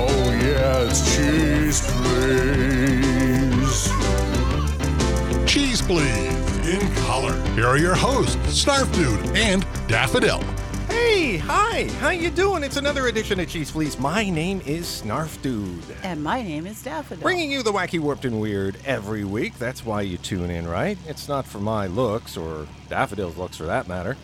Oh, yeah, Cheese Please. Cheese Please in color. Here are your hosts, Snarf Dude and Daffodil. Hey, hi, how you doing? It's another edition of Cheese Please. My name is Snarf Dude. And my name is Daffodil. Bringing you the wacky, warped, and weird every week. That's why you tune in, right? It's not for my looks, or Daffodil's looks for that matter.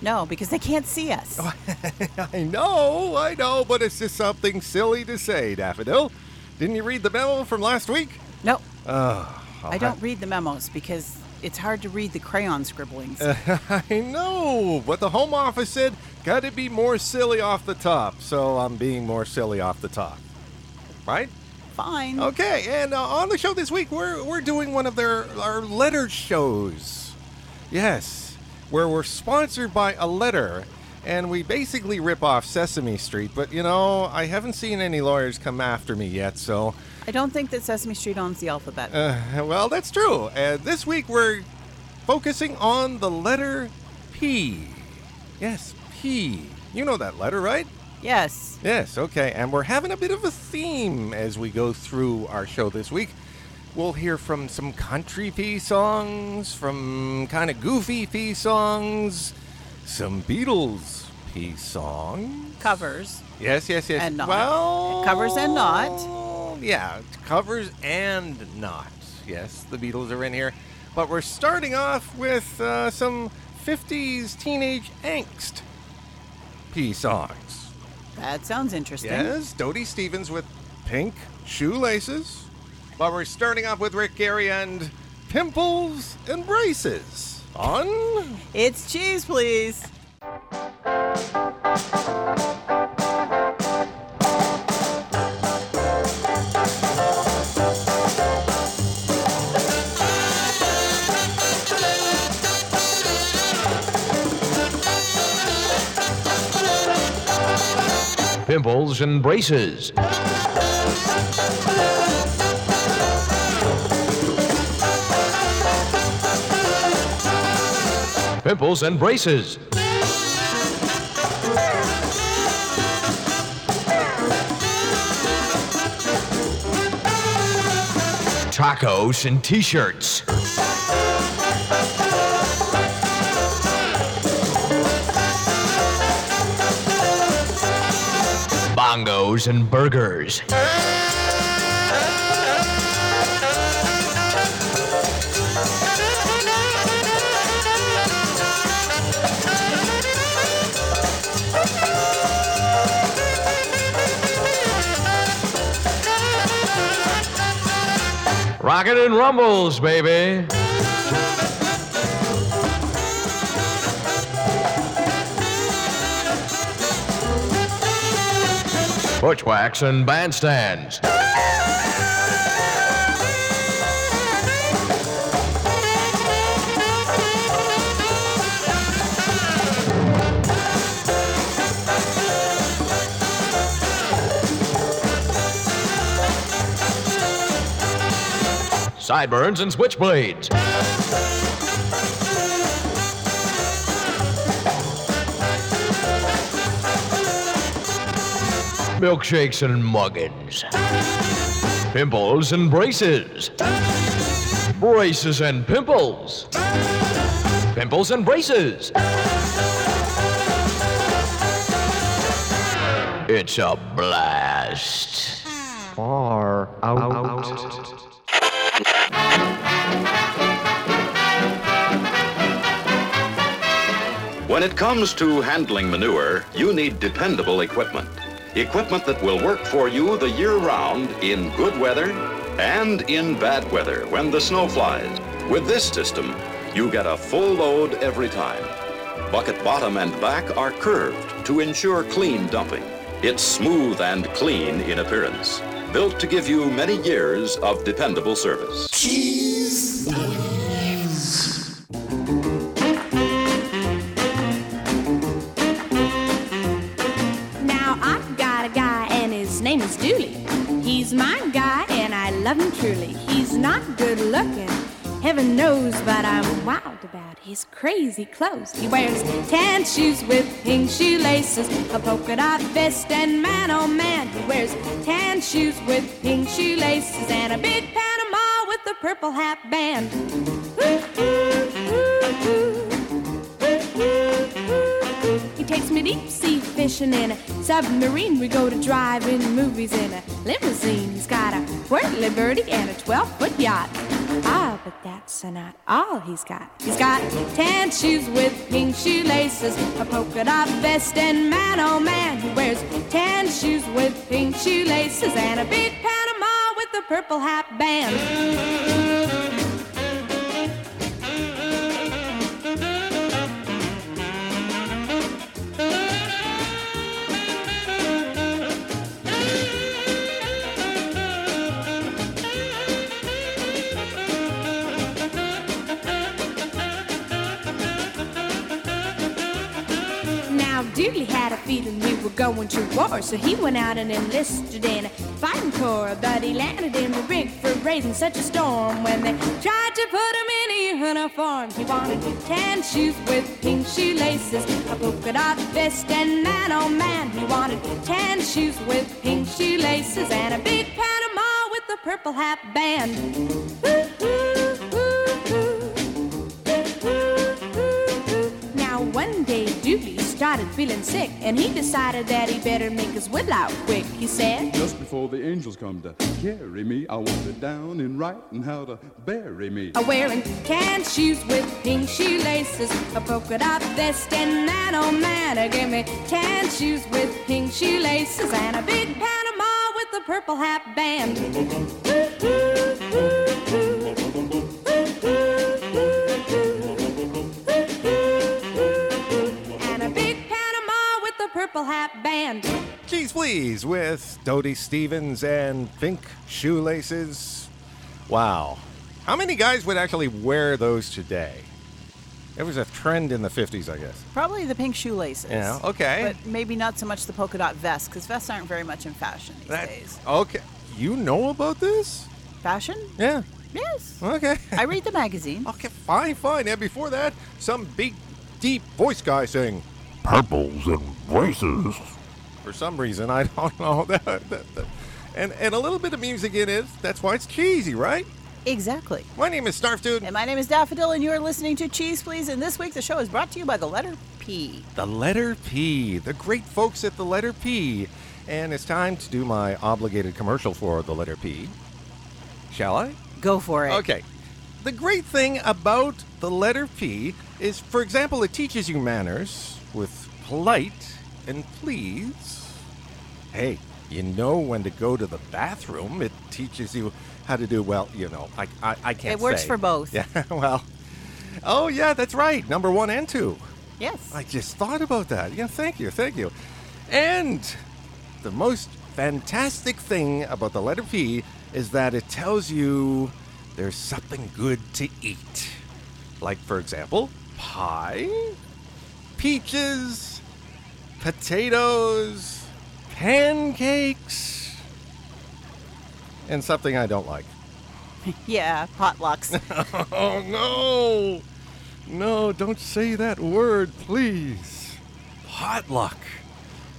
No, because they can't see us. I know, I know, but it's just something silly to say, Daffodil. Didn't you read the memo from last week? no, I don't read the memos because it's hard to read the crayon scribblings. I know, but the Home Office said gotta be more silly off the top, so I'm being more silly off the top. Right? Fine. Okay, and uh, on the show this week, we're, we're doing one of their our letter shows. Yes, where we're sponsored by a letter, and we basically rip off Sesame Street. But you know, I haven't seen any lawyers come after me yet, so I don't think that Sesame Street owns the alphabet. uh, well, that's true. And this week we're focusing on the letter P. Yes, P. You know that letter, right? yes. Yes, okay. And we're having a bit of a theme as we go through our show this week. We'll hear from some country P songs, from kind of goofy P songs, some Beatles P songs. Covers. Yes, yes, yes. And not. Well, Covers and not. Yeah, covers and not. Yes, the Beatles are in here. But we're starting off with uh, some 50s teenage angst P songs. That sounds interesting. Yes, Dodie Stevens with Pink Shoelaces. But we're starting off with Rick Gary and Pimples and Braces on. It's cheese, please. Pimples and braces. Pimples and braces. Tacos and t-shirts. Bongos and burgers. Rockin' and rumbles, baby. Bushwhacks and bandstands. Sideburns and switchblades. Milkshakes and muggins. Pimples and braces. Braces and pimples. Pimples and braces. It's a blast. Far out. When it comes to handling manure, you need dependable equipment. Equipment that will work for you the year round in good weather and in bad weather when the snow flies. With this system, you get a full load every time. Bucket bottom and back are curved to ensure clean dumping. It's smooth and clean in appearance, built to give you many years of dependable service. Now I've got a guy and his name is Dooley. He's my guy and I love him truly. He's not good looking, heaven knows, but I'm wild about his crazy clothes. He wears tan shoes with pink shoelaces, a polka dot vest, and man oh man, he wears tan shoes with pink shoelaces and a big Panama with a purple hat band. He takes me deep sea fishing in a submarine. We go to drive-in movies in a limousine. He's got a whirly birdie and a 12-foot yacht. Ah, but that's not all he's got. He's got tan shoes with pink shoelaces, a polka dot vest, and man, oh man, he wears tan shoes with pink shoelaces and a big Panama with a purple hat band. Now, Dooley had a feeling we were going to war, so he went out and enlisted in a fighting corps. But he landed in the rig for raising such a storm when they tried to put him in a uniform. He wanted tan shoes with pink shoelaces, a polka dot vest, and man, oh man, he wanted tan shoes with pink shoelaces and a big Panama with a purple hat band. Now one day Dooley started feeling sick, and he decided that he better make his will out quick. He said, Just before the angels come to carry me, I want it down in writing how to bury me. "I'm wearing tan shoes with pink shoelaces, a polka dot vest, and man oh man, give me tan shoes with pink shoelaces and a big Panama with a purple hat band." Please with Dodie Stevens and pink shoelaces. Wow. How many guys would actually wear those today? It was a trend in the 50s, I guess. Probably the pink shoelaces. Yeah, okay. But maybe not so much the polka dot vest, because vests aren't very much in fashion these That- days. okay. You know about this? Fashion? Yeah. Yes. Okay. I read the magazine. Okay, fine, fine. And before that, some big, deep voice guy saying, Purples and races. For some reason, I don't know. That, And, and a little bit of music in it. That's why it's cheesy, right? Exactly. My name is Snarf Dude. And my name is Daffodil, and you're listening to Cheese Please. And this week, the show is brought to you by the letter P. The letter P, the great folks at the letter P. And it's time to do my obligated commercial for the letter P. Shall I? Go for it. Okay. The great thing about the letter P is, for example, it teaches you manners with polite and please. Hey, you know when to go to the bathroom. It teaches you how to do, well, you know, I, I, I can't It works say. for both. Yeah, well. Oh, yeah, that's right. Number one and two. Yes. I just thought about that. Yeah, thank you, thank you. And the most fantastic thing about the letter P is that it tells you there's something good to eat. Like, for example, pie, peaches, potatoes, pancakes, and something I don't like. yeah, potlucks. Oh no! No, don't say that word, please. Potluck.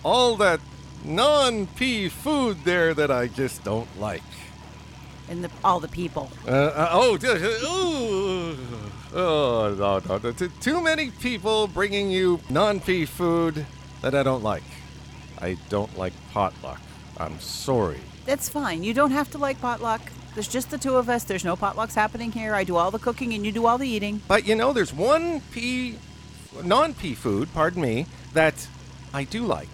All that non pea food there that I just don't like. and the, all the people. Uh, uh, oh, ooh. oh, no, no, no. Too many people bringing you non pea food that I don't like. I don't like potluck. I'm sorry. That's fine. You don't have to like potluck. There's just the two of us. There's no potlucks happening here. I do all the cooking and you do all the eating. But you know, there's one pea, non pea food, pardon me, that I do like.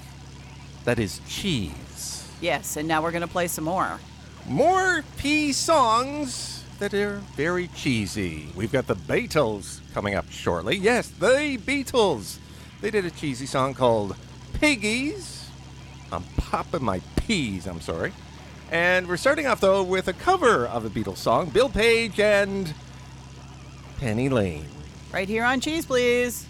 That is cheese. Yes, and now we're going to play some more. More pea songs that are very cheesy. We've got the Beatles coming up shortly. Yes, the Beatles. They did a cheesy song called Piggies. I'm popping my peas, I'm sorry. And we're starting off, though, with a cover of a Beatles song Bill Page and Penny Lane. Right here on Cheese, please.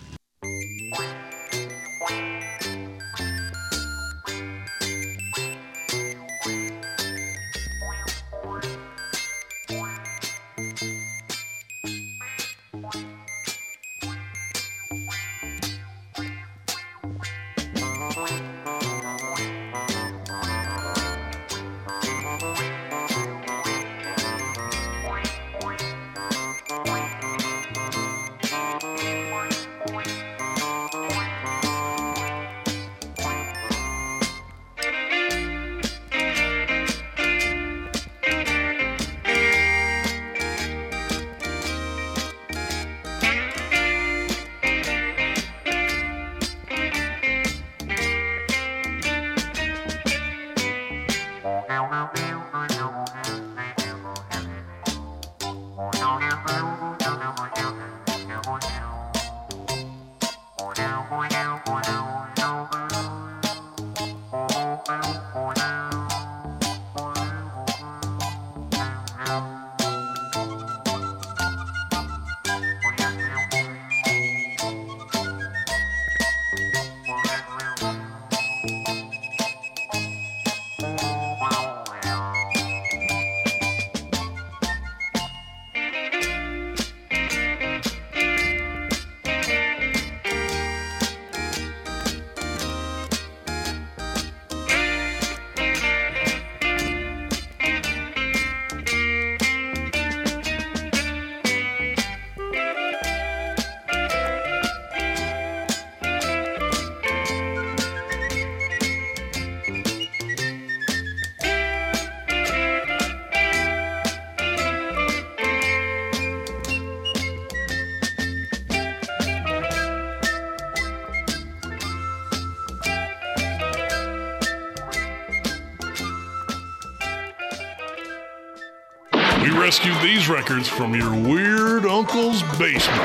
rescued these records from your weird uncle's basement.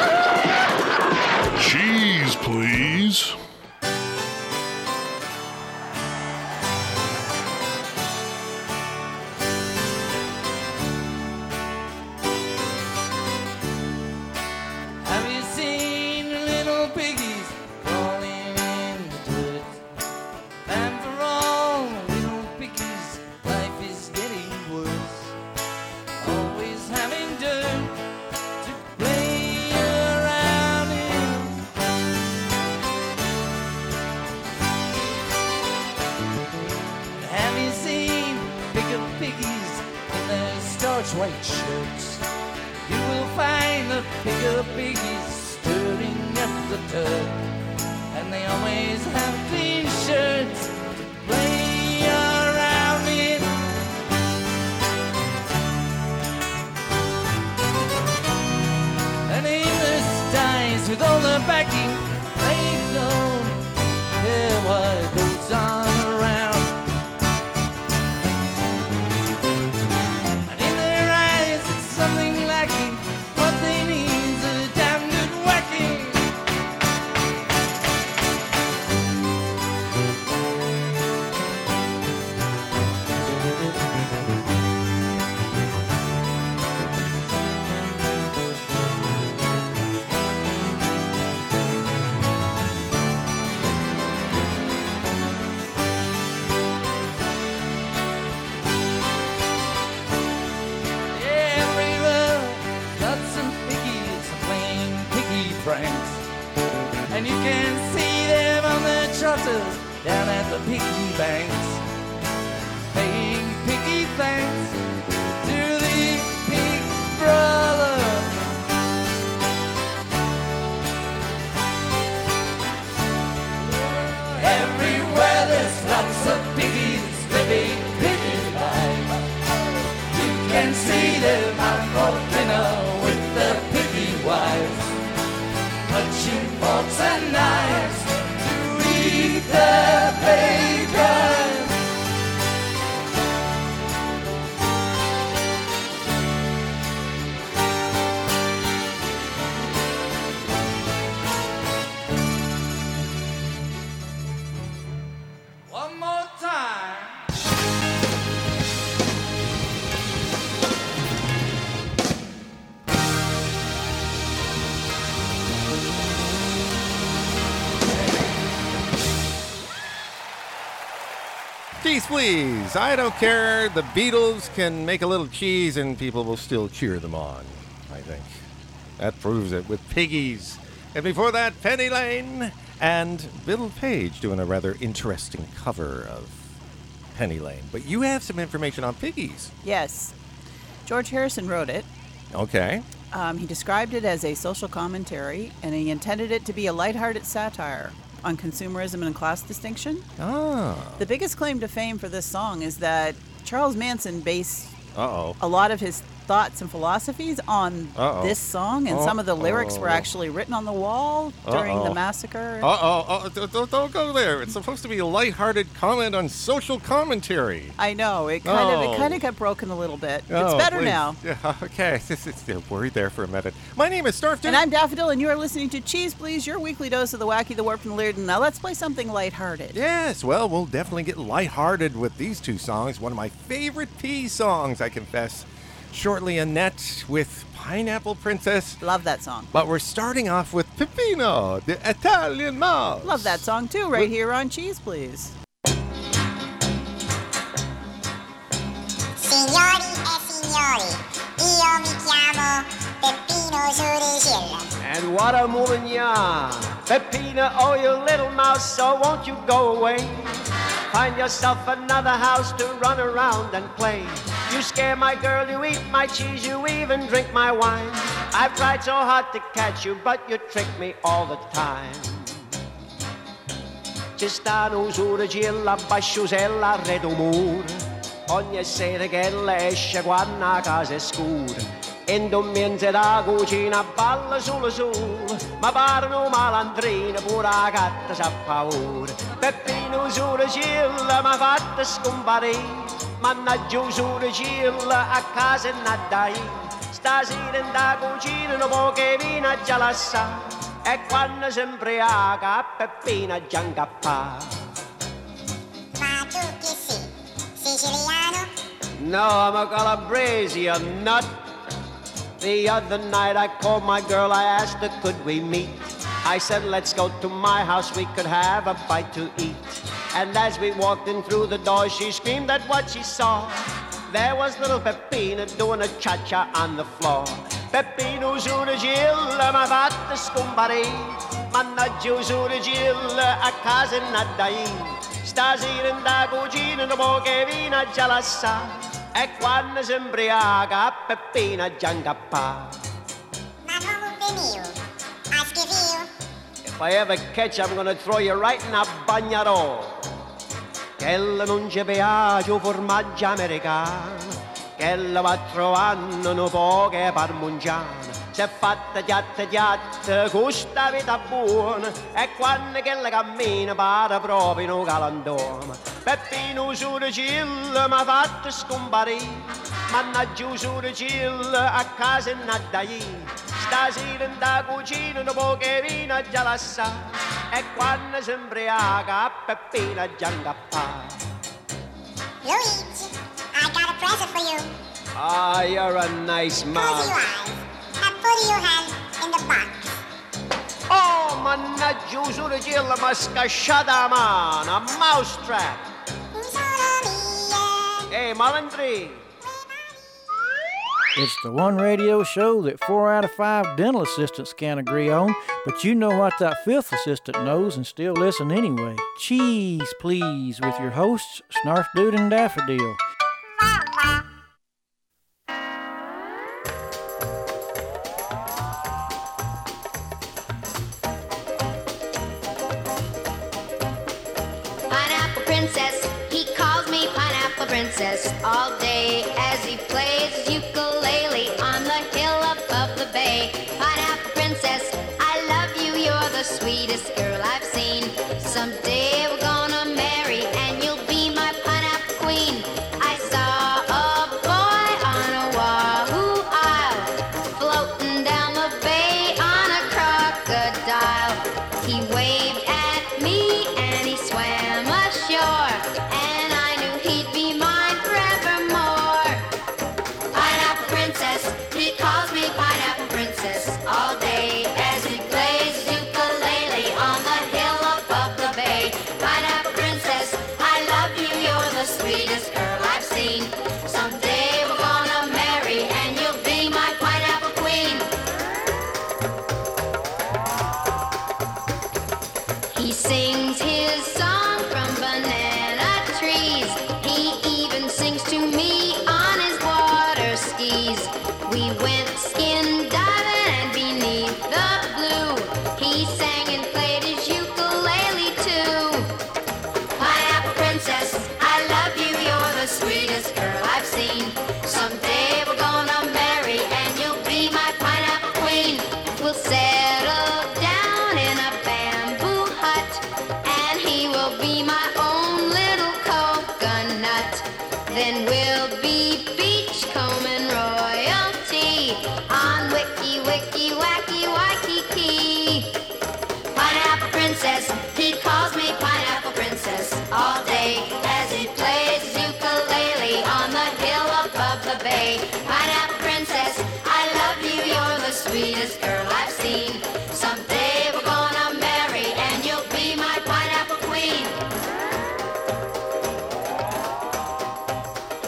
Cheese, please. white shirts. You will find the bigger biggies stirring up the tub, and they always have please. I don't care. The Beatles can make a little cheese and people will still cheer them on, I think. That proves it with Piggies. And before that, Penny Lane and Bill Page doing a rather interesting cover of Penny Lane. But you have some information on Piggies. Yes. George Harrison wrote it. Okay. Um, he described it as a social commentary, and he intended it to be a lighthearted satire on consumerism and class distinction. Ah. The biggest claim to fame for this song is that Charles Manson based Uh oh. a lot of his thoughts and philosophies on Uh-oh. this song, and some of the lyrics were actually written on the wall during the Uh-oh. massacre. Uh oh. Oh, don't, don't- go there. It's supposed to be a lighthearted comment on social commentary. I know it kind of Oh. it kind of got broken a little bit. Oh, it's better please. now. Yeah, okay. This is yeah, worried there for a minute. My name is Snarf And I'm Daffodil, and you are listening to Cheese Please, your weekly dose of the wacky, the warped, and the now let's play something lighthearted. Yes, well, we'll definitely get lighthearted with these two songs. One of my favorite P songs, I confess. Shortly Annette with Pineapple Princess. Love that song. But we're starting off with Peppino, the Italian mouse. Love that song too, right here on Cheese Please. Signori e signori, io mi chiamo Peppino Suricilla. And what a woman you are. Peppina, oh, you little mouse, so won't you go away? Find yourself another house to run around and play. You scare my girl, you eat my cheese, you even drink my wine. I've tried so hard to catch you, but you trick me all the time. Ci stanno usura gilla, basciusella, mur. Ogni sera che lei esce quando a casa è scura. In domenica da cucina balla solo solo, ma parlano malandrine pure la gatta sa paura. Peppino usura gilla m'ha fatta scomparire, mannaggia usura gilla a casa e nadai. Stasera in da cucina un po' che vino già la sa, e quando si imbriaca Peppina già incappa. Ma tu chi sei? Siciliano? No, I'm a Calabrese, you nut. The other night I called my girl, I asked her, could we meet? I said, let's go to my house, we could have a bite to eat. And as we walked in through the door, she screamed at what she saw. There was little Peppina doing a cha-cha on the floor. Peppino sulla gilla, ma fatta scomparire. Mannaggia sulla gilla, a casa e nadai. Stasera da cucina, dopo che vino già la sa. E quando si imbriaca, già incappa. Ma come venivo? If I ever catch you, I'm gonna throw you right in a bagnarò. Quella non ci piace il formaggio americano, quella va trovando un po' che è fatta chiatta chiatta, questa vita buona, e quando che la cammina pare proprio in un galandone. Peppino Suricilla m'ha fatto scomparire, mannaggia Suricilla a casa e nadai. Stasera in da cucina un po' che vino già la sa, e quando si imbriaca Peppina già incappa. Luigi, I got a present for you. Ah, you're a nice Close mouse. your eyes and put your hand in the box. Oh, mannaggia Suricilla m'ha scasciata la mano, a mousetrap. Hey, malandri. It's the one radio show that four out of five dental assistants can't agree on, but you know what that fifth assistant knows and still listen anyway. Cheese, please, with your hosts, Snarf Dude and Daffodil. Princess all day as he plays ukulele on the hill above the bay. Pineapple Princess, I love you, you're the sweetest girl I've seen. Someday we're gonna marry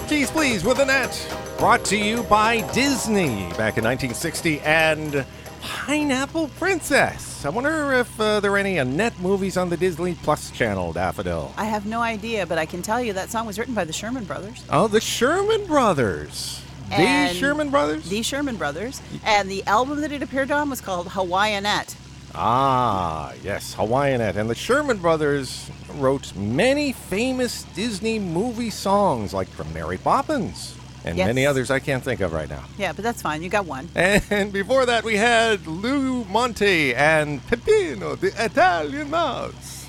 Cheese Please with Annette. Brought to you by Disney back in 1960 and Pineapple Princess. I wonder if uh, there are any Annette movies on the Disney Plus channel, Daffodil. I have no idea, but I can tell you that song was written by the Sherman Brothers. Oh, the Sherman Brothers. The Sherman Brothers? The Sherman Brothers. And the album that it appeared on was called Hawaiianette. Ah, yes, Hawaiianette. And the Sherman Brothers wrote many famous Disney movie songs, like from Mary Poppins and Yes. many others I can't think of right now. Yeah, but that's fine. You got one. And before that, we had Lou Monte and Peppino, the Italian mouse.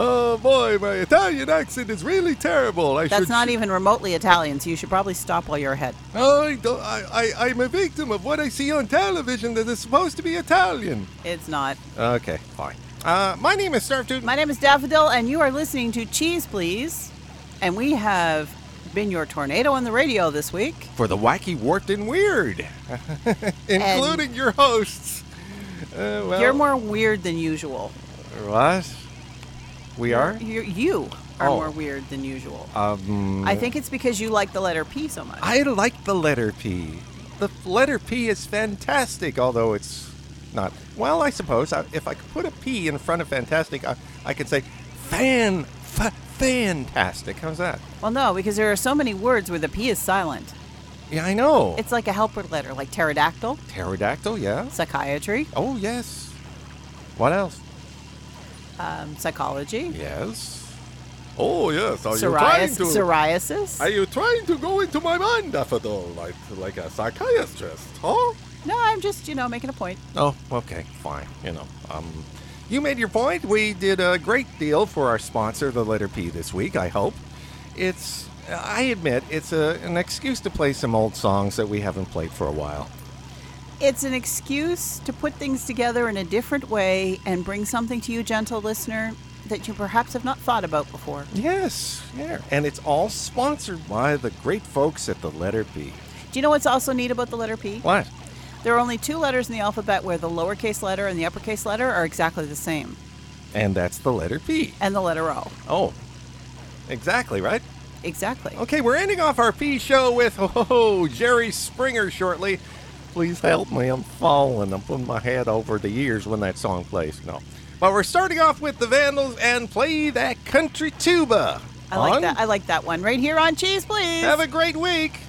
Oh boy, my Italian accent is really terrible. I That's should not even remotely Italian, so you should probably stop while you're ahead. I, don't, I, I, I'm a victim of what I see on television that is supposed to be Italian. It's not. Okay, fine. Uh, my name is Surf Dude. My name is Daffodil, and you are listening to Cheese Please. And we have been your tornado on the radio this week. for the wacky, warped, and weird, including your hosts. Uh, well, You're more weird than usual. What? We are? You're, you are Oh. more weird than usual. Um, I think it's because you like the letter P so much. I like the letter P. The letter P is fantastic, although it's not. Well, I suppose I, if I could put a P in front of fantastic, I, I could say fan, fa- fantastic. How's that? Well, no, because there are so many words where the P is silent. Yeah, I know. It's like a helper letter, like pterodactyl, Pterodactyl, yeah. psychiatry, Oh, yes. What else? Um, psychology, Yes. Oh, yes. Are psoriasis, psoriasis. Are you trying to go into my mind, Daffodil, like like a psychiatrist? Huh? no, I'm just, you know, making a point. Oh, okay, fine. You know, um, you made your point. We did a great deal for our sponsor, the letter P, this week. I hope it's. I admit it's a, an excuse to play some old songs that we haven't played for a while. It's an excuse to put things together in a different way and bring something to you, gentle listener, that you perhaps have not thought about before. Yes, yeah, and it's all sponsored by the great folks at the letter P. Do you know what's also neat about the letter P? What? There are only two letters in the alphabet where the lowercase letter and the uppercase letter are exactly the same, And that's the letter P. and the letter O. Oh, exactly right. Exactly. Okay, we're ending off our P show with oh Jerry Springer shortly. Please help me, I'm falling. I'm putting my head over the ears when that song plays. No. But we're starting off with the Vandals and play that country tuba. I like that. I like that one right here on Cheese, please. Have a great week.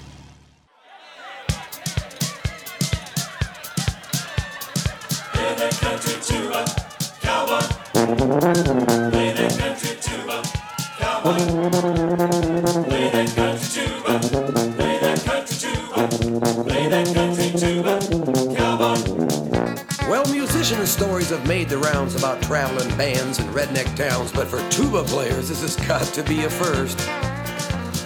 Well, musician stories have made the rounds about traveling bands and redneck towns, but for tuba players, this has got to be a first.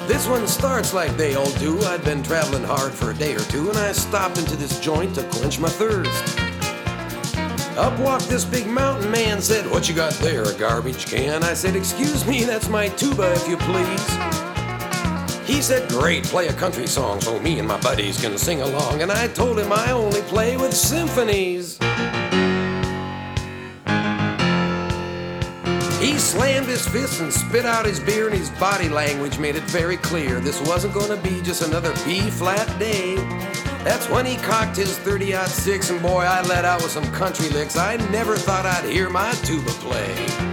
This one starts like they all do. I'd been traveling hard for a day or two, and I stopped into this joint to quench my thirst. Up walked this big mountain man, said, What you got there, a garbage can? I said, Excuse me, that's my tuba, if you please. He said, Great, play a country song so me and my buddies can sing along. And I told him I only play with symphonies. He slammed his fist and spit out his beer, and his body language made it very clear this wasn't to be just another B flat day. That's when he cocked his 30 six, and boy, I let out with some country licks. I never thought I'd hear my tuba play.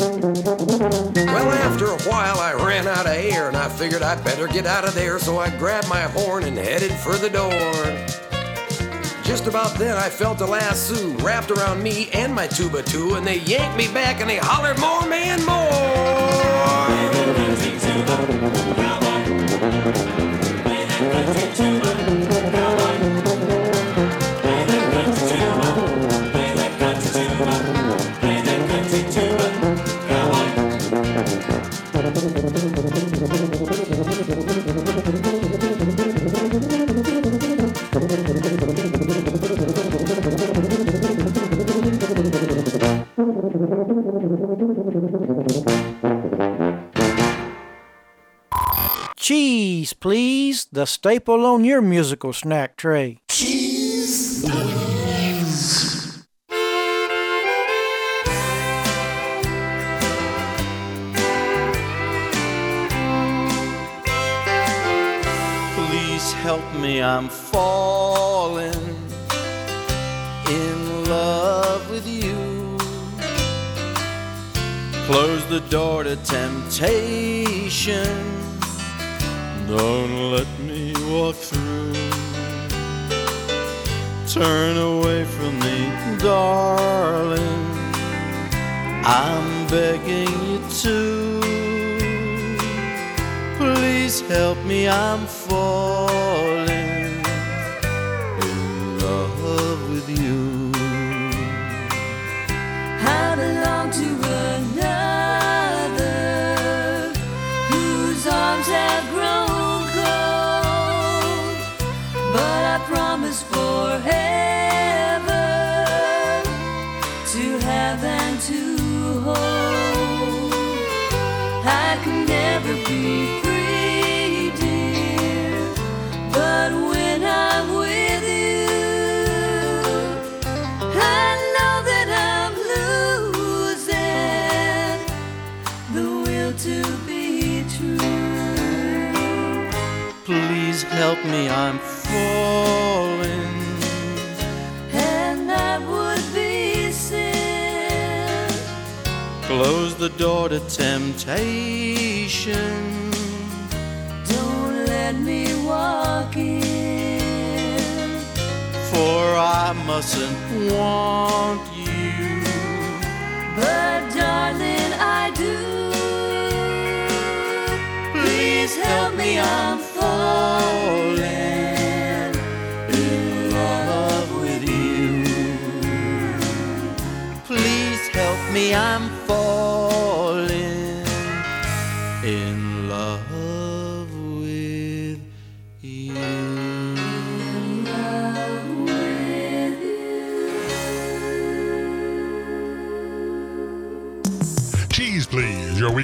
while, I ran out of air and I figured I'd better get out of there, so I grabbed my horn and headed for the door. Just about then, I felt a lasso wrapped around me and my tuba too, and they yanked me back and they hollered, More man, Cheese, The staple on your musical snack tray. Please help me, I'm falling in love with you. Close the door to temptation. Don't let walk through. Turn away from me, darling. I'm begging you to. Please help me, I'm falling Help me, I'm falling. And that would be sin. Close the door to temptation. Don't let me walk in. For I mustn't want